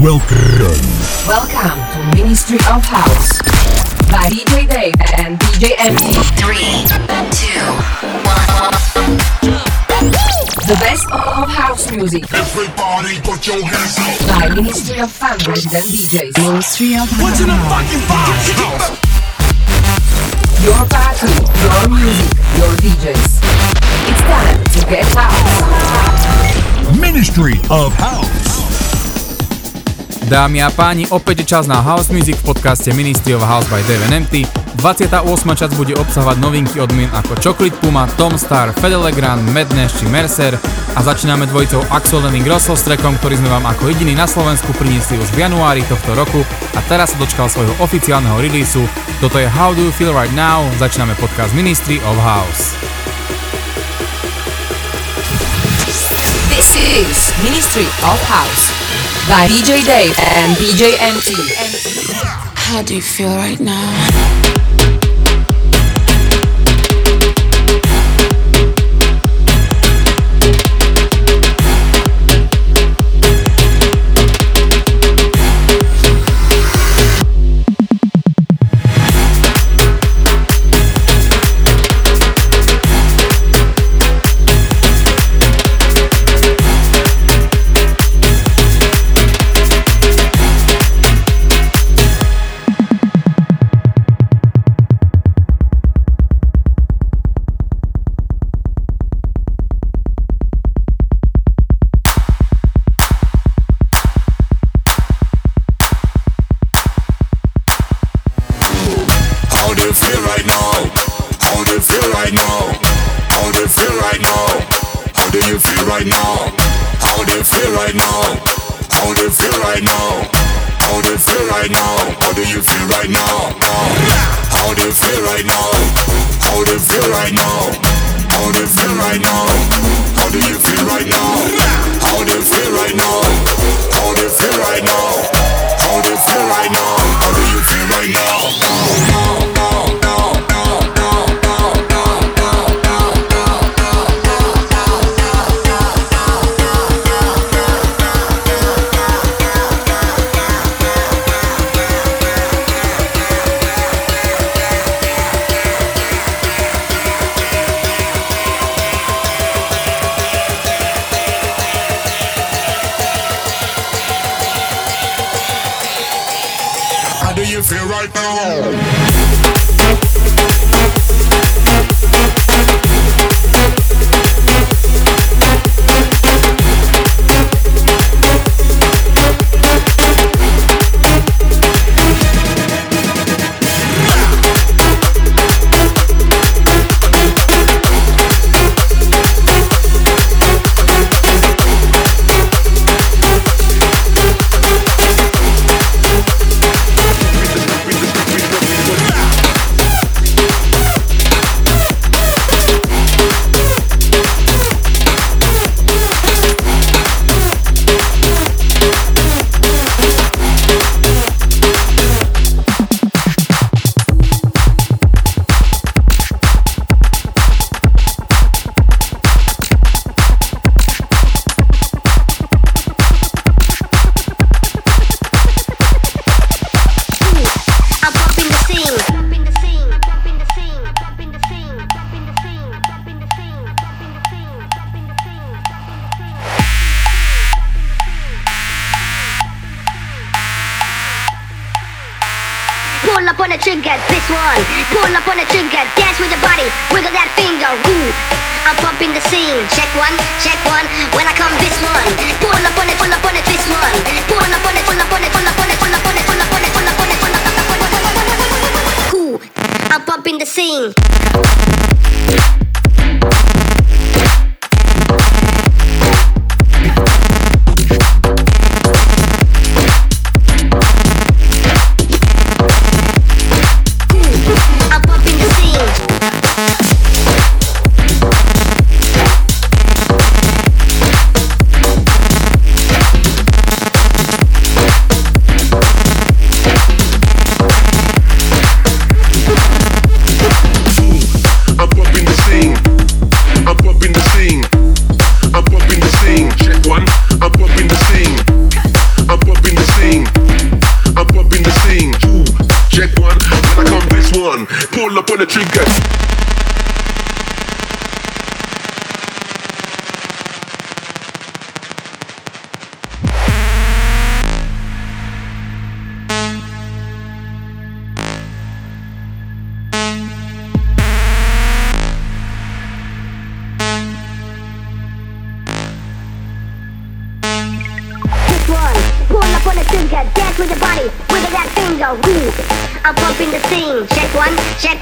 Welcome. Welcome to Ministry of House by DJ Dave and DJ MT. Three, two, one. The best of house music. Everybody put your hands up. By Ministry of Fun Resident DJs. Ministry of House. What's in the fucking box? Your party, your music, your DJs. It's time to get house. Ministry of House. Dámy a páni, opäť je čas na House Music v podcaste Ministry of House by Dave Empty. 28. časť bude obsahovať novinky od mien ako Chocolate Puma, Tom Star, Fede Legrand, Madness či Mercer a začíname dvojicou Axel Lenning Russell s trackom, ktorý sme vám ako jediný na Slovensku priniesli už v januári tohto roku a teraz sa dočkal svojho oficiálneho releaseu. Toto je How Do You Feel Right Now, začíname podcast Ministry of House. This is Ministry of House. By DJ Dave and DJ MT. How do you feel right now? they feel right now? How they feel right now? How they feel right now? How do you feel right now? How they feel right now? How they feel right now? How they feel right now? How do you feel right now? How they feel right now? How they feel right now? How they feel right now? How do you feel right now? How they feel right now? How they feel right now? How they feel right now? How do you feel right now? now. this one. Pull up on the trigger, dance with your body, wiggle that finger. Ooh, I'm pumping the scene. Check one, check one. When I come this one, pull up on it, pull up on it, this one. Pull up on it, pull up on it, pull up on it, pull up on it, pull up on it, pull up on it, pull up on it, pull up on it. Ooh, I'm bumping the scene. Check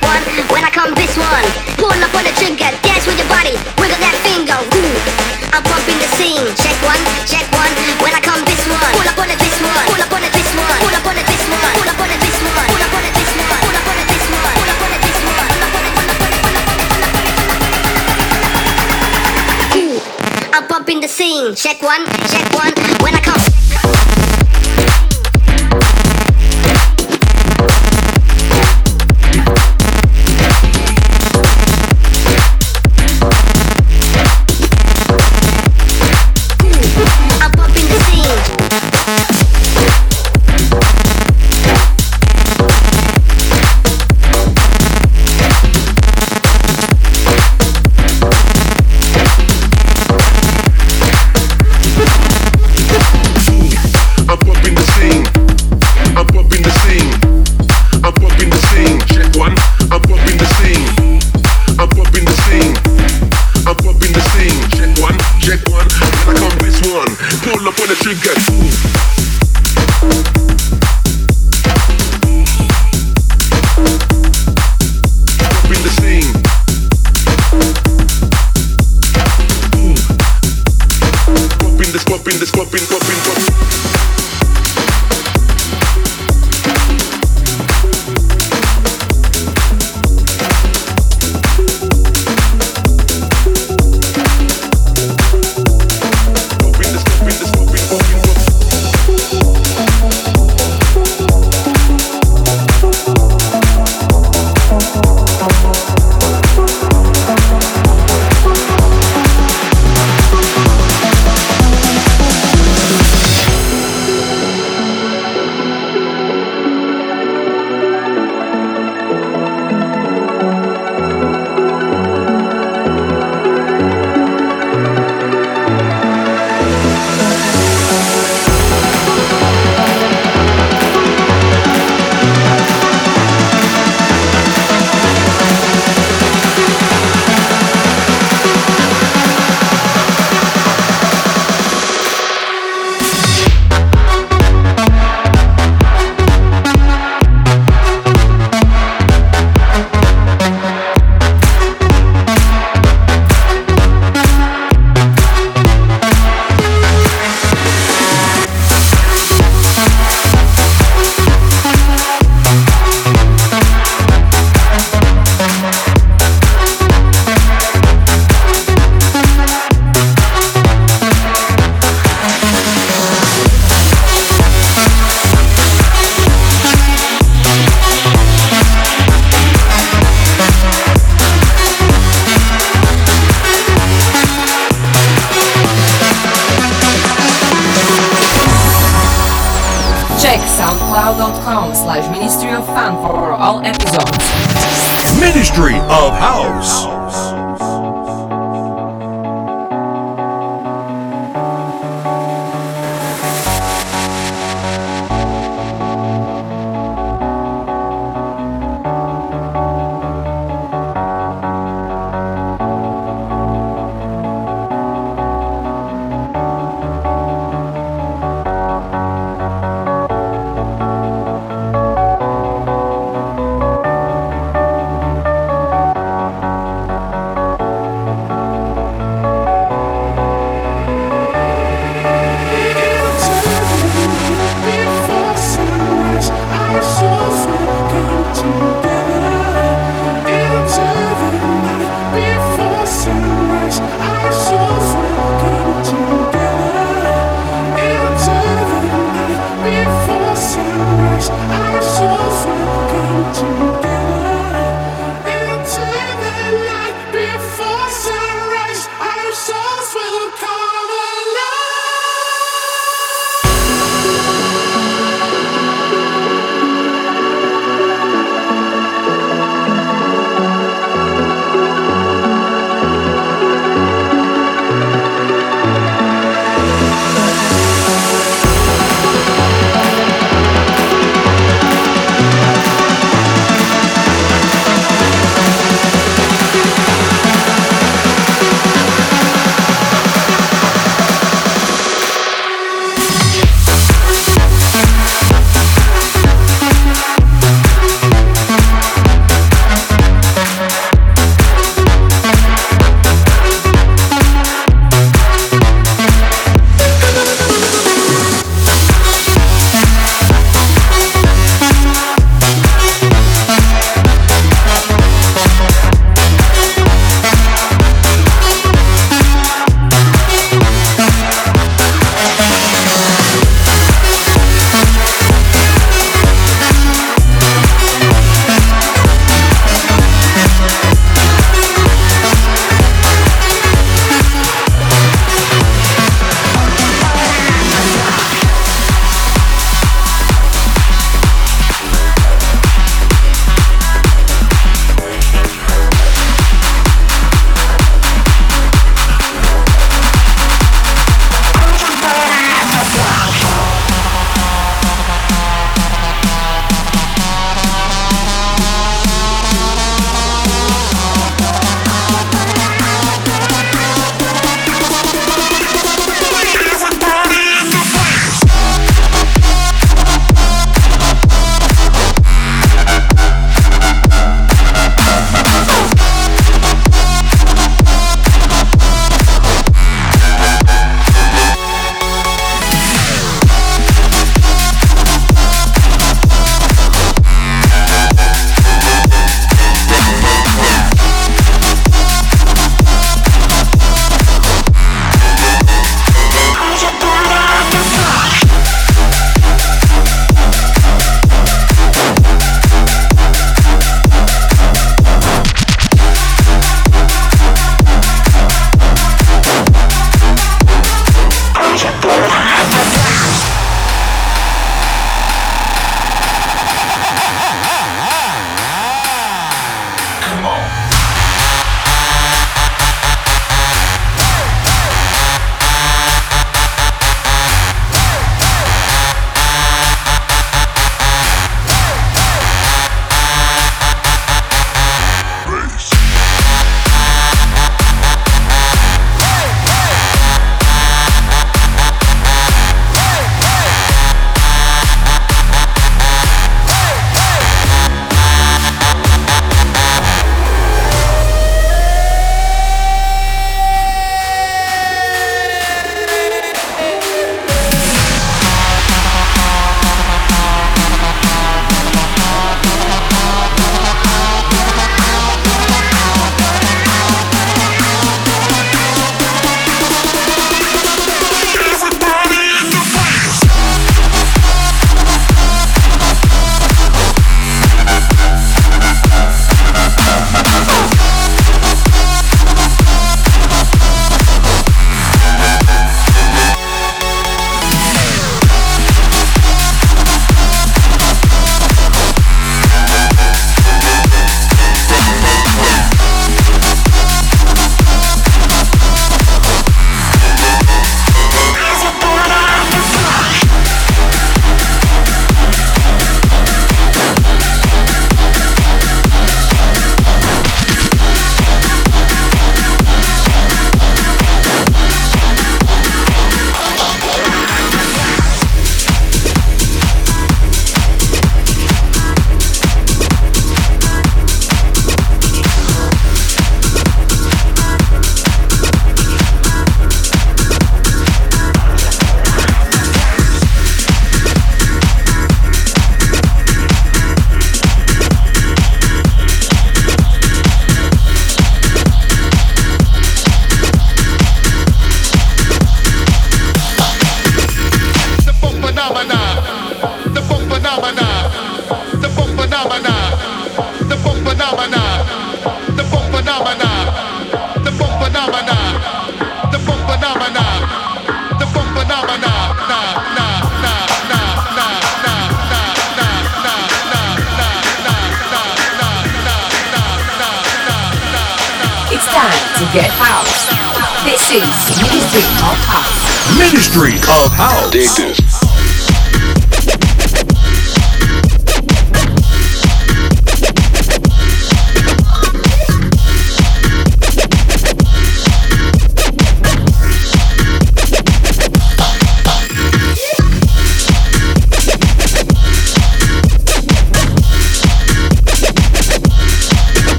Ministry of House. Dig this.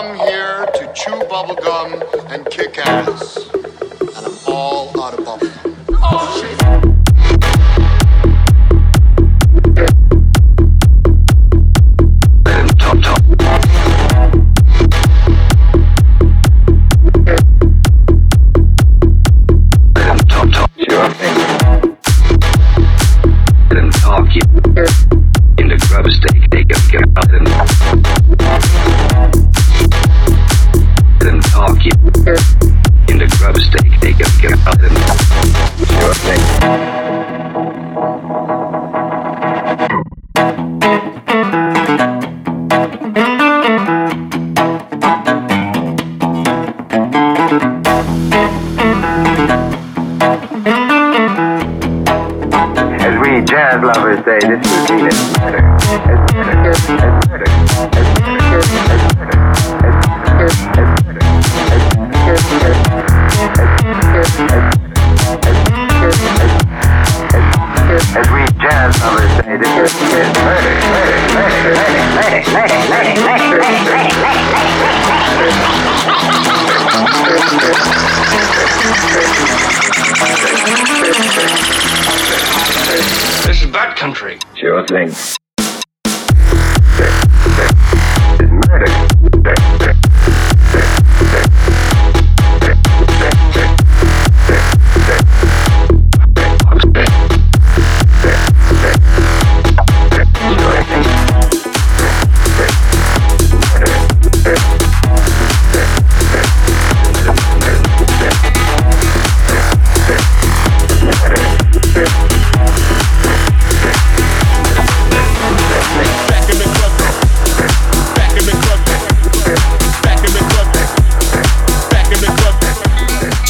Come here to chew bubblegum and kick ass.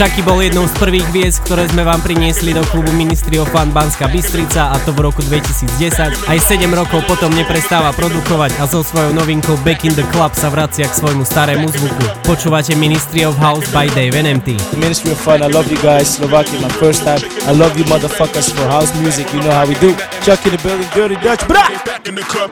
Chucky bol jednou z prvých hviezd, ktoré sme vám priniesli do klubu Ministry of Fun Banská Bystrica a to v roku 2010. Aj 7 rokov potom neprestáva produkovať a so svojou novinkou Back in the Club sa vracia k svojmu starému zvuku. Počúvate Ministry of House by Dave NMT. Ministry of Fun, I love you guys. Slovakia, my first time. I love you motherfuckers for house music. You know how we do. Chuck in the building, dirty Dutch. Brah! Back in the club.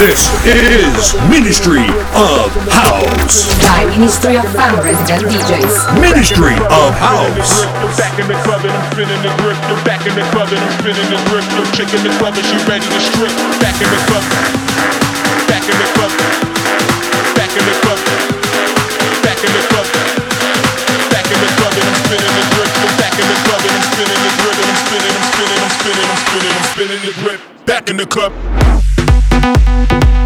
This is Ministry of House. By Ministry of Fun Resident DJs. Ministry of House. Back in the club and I'm spinning the grip. Yo, back in the club and I'm spinning the grip. Yo, chick in the club and she ready to strip. Back in the club, back in the club, back in the club, back in the club, back in the club and I'm spinning the grip. Yo, back in the club and I'm spinning the grip I'm spinning, I'm spinning, I'm spinning, I'm spinning, I'm spinning the grip. Back in the club. Thank you.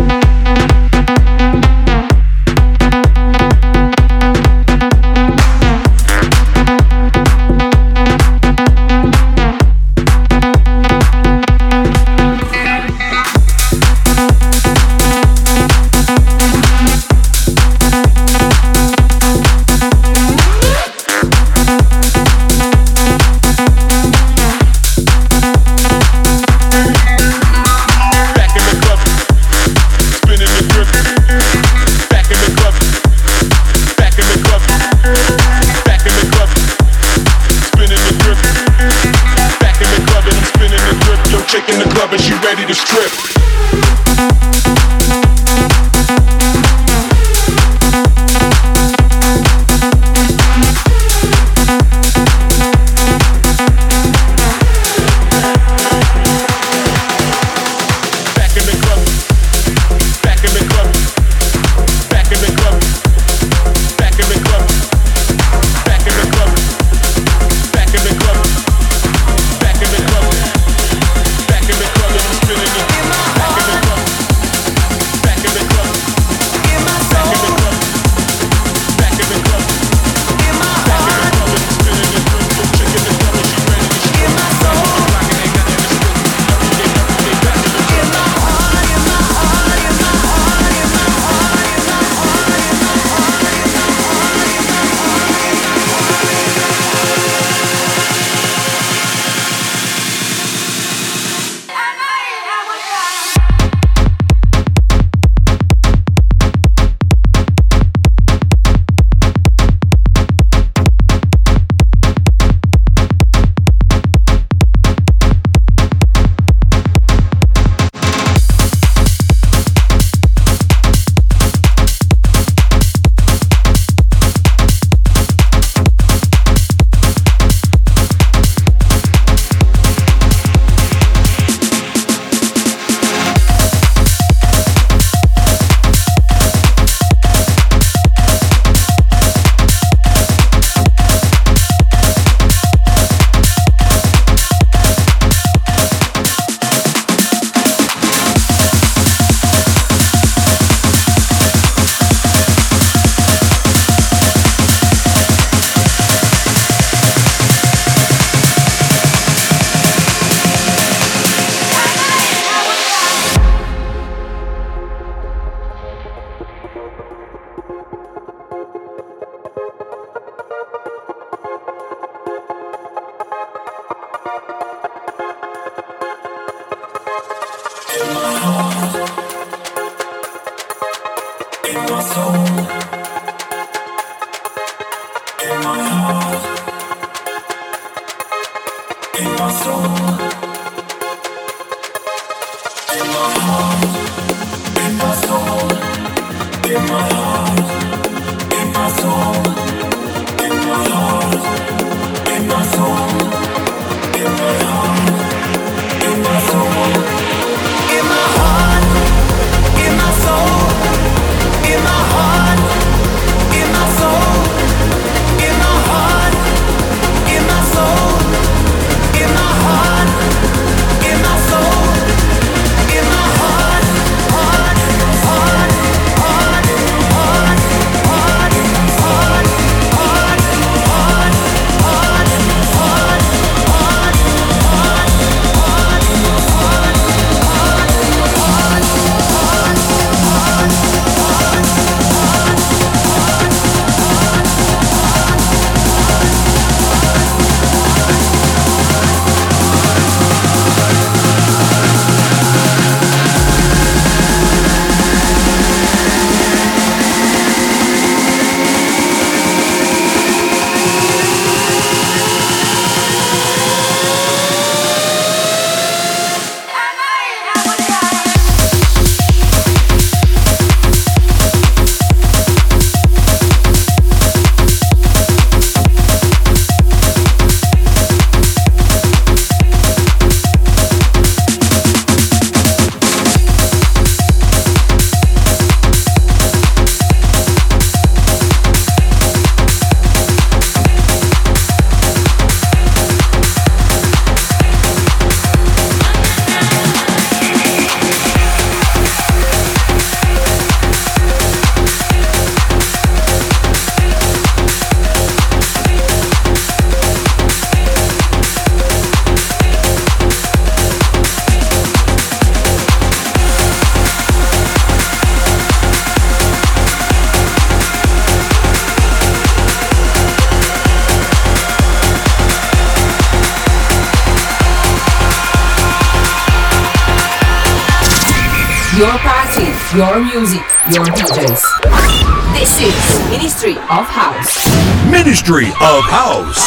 Ministry of House.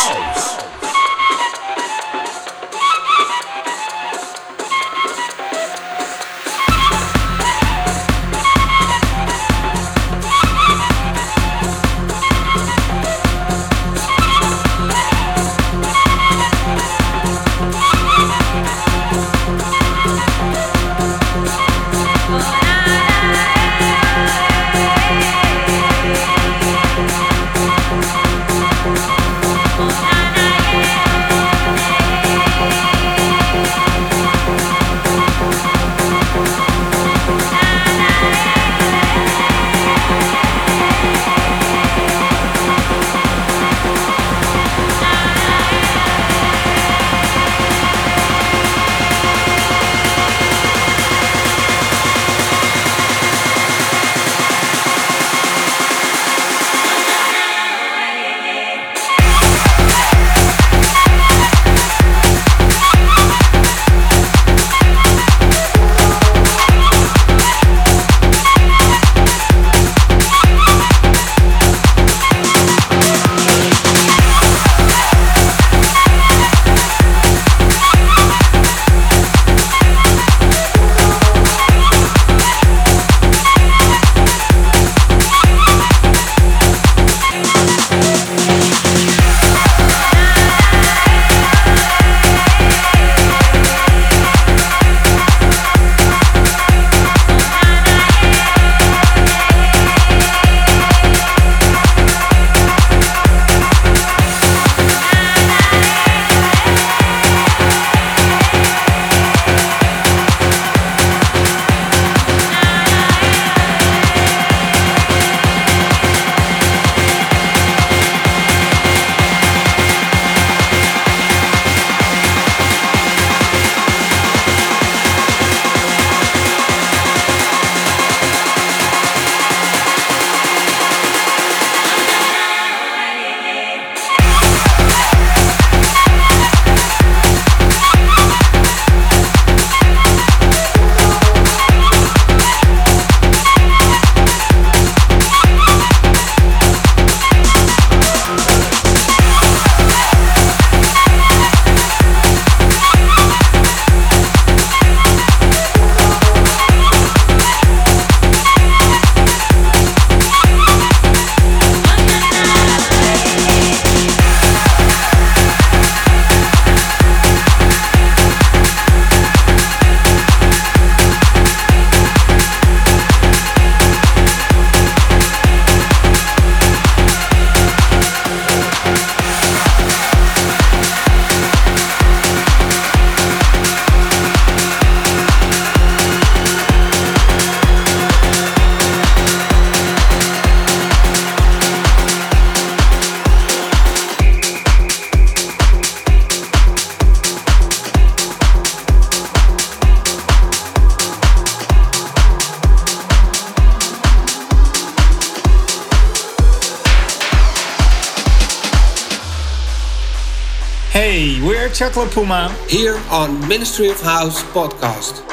Hey, Puma. Here on Ministry of House podcast.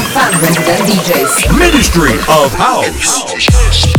DJs. Ministry of House.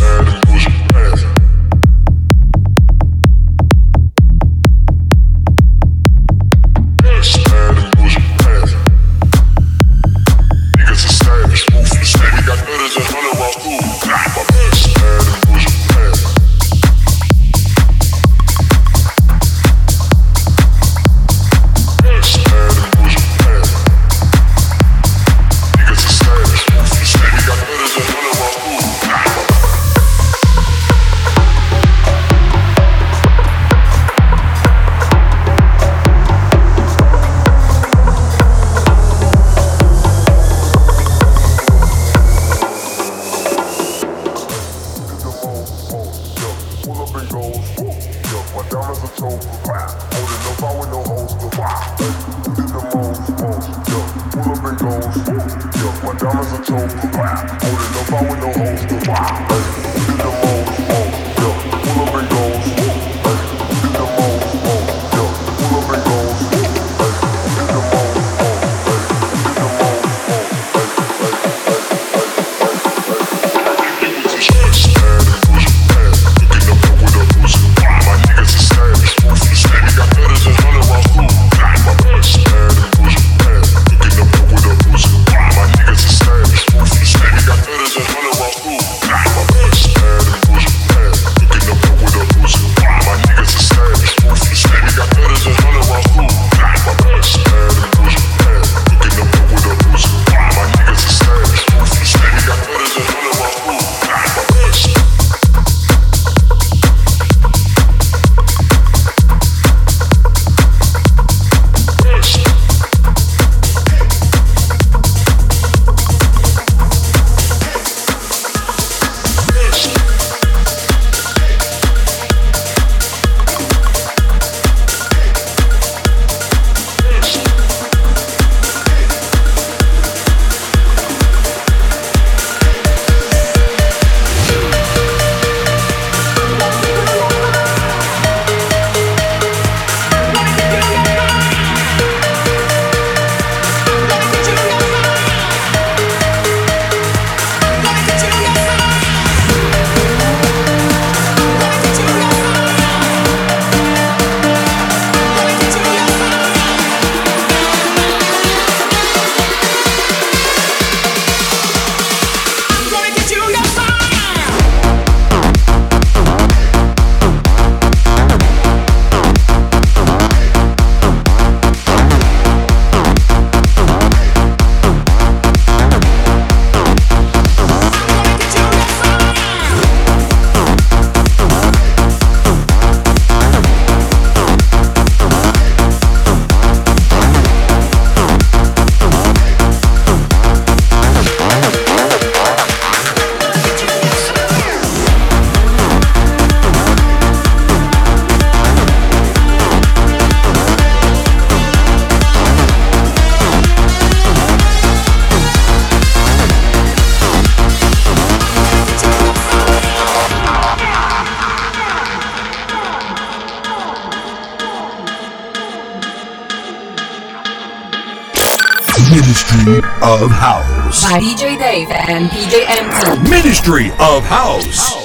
By DJ Dave and DJ MT. Ministry of House.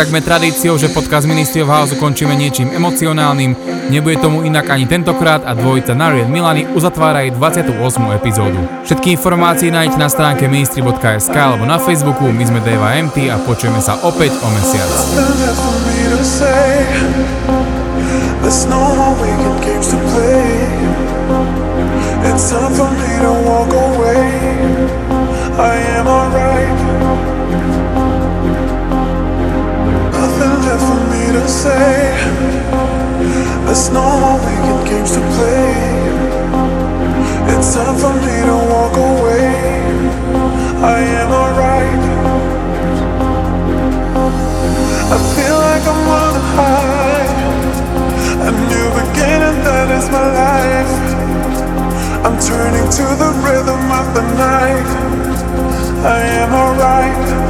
Takmer tradíciou, že podcast Ministry of House ukončíme niečím emocionálnym, nebude tomu inak ani tentokrát a dvojica Nariel Milany uzatvára jej 28. epizódu. Všetky informácie nájdete na stránke ministry.sk alebo na Facebooku, my sme Deva MT a počujeme sa opäť o mesiac. No. It's time for me to walk away. I am alright. To say. There's no more wicked games to play. It's time for me to walk away. I am alright. I feel like I'm on a high. A new beginning, that is my life. I'm turning to the rhythm of the night. I am alright.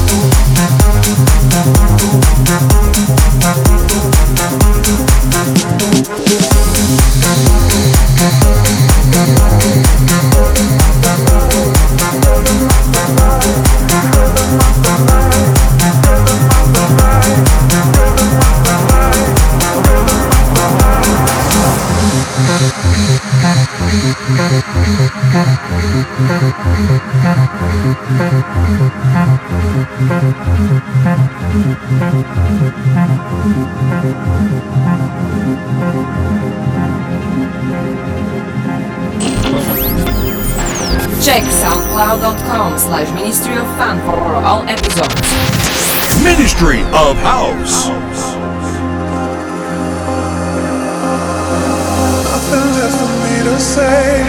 Thank Check soundcloud.com slash Ministry of Fun for all episodes. Ministry of House. For me to say.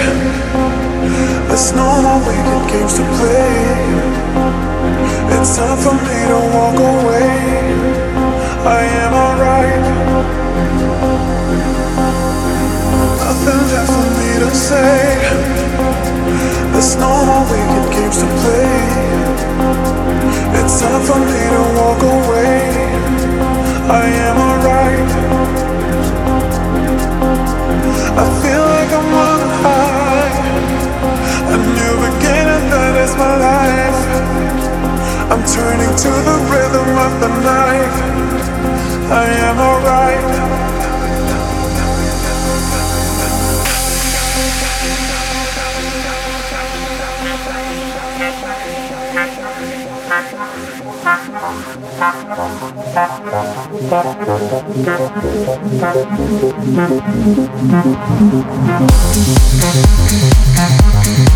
There's no more wicked games to play. It's time for me to walk away. I am alright. Nothing left for me to say. There's no more wicked games to play. It's time for me to walk away. I am alright. I am alright. Thank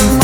you.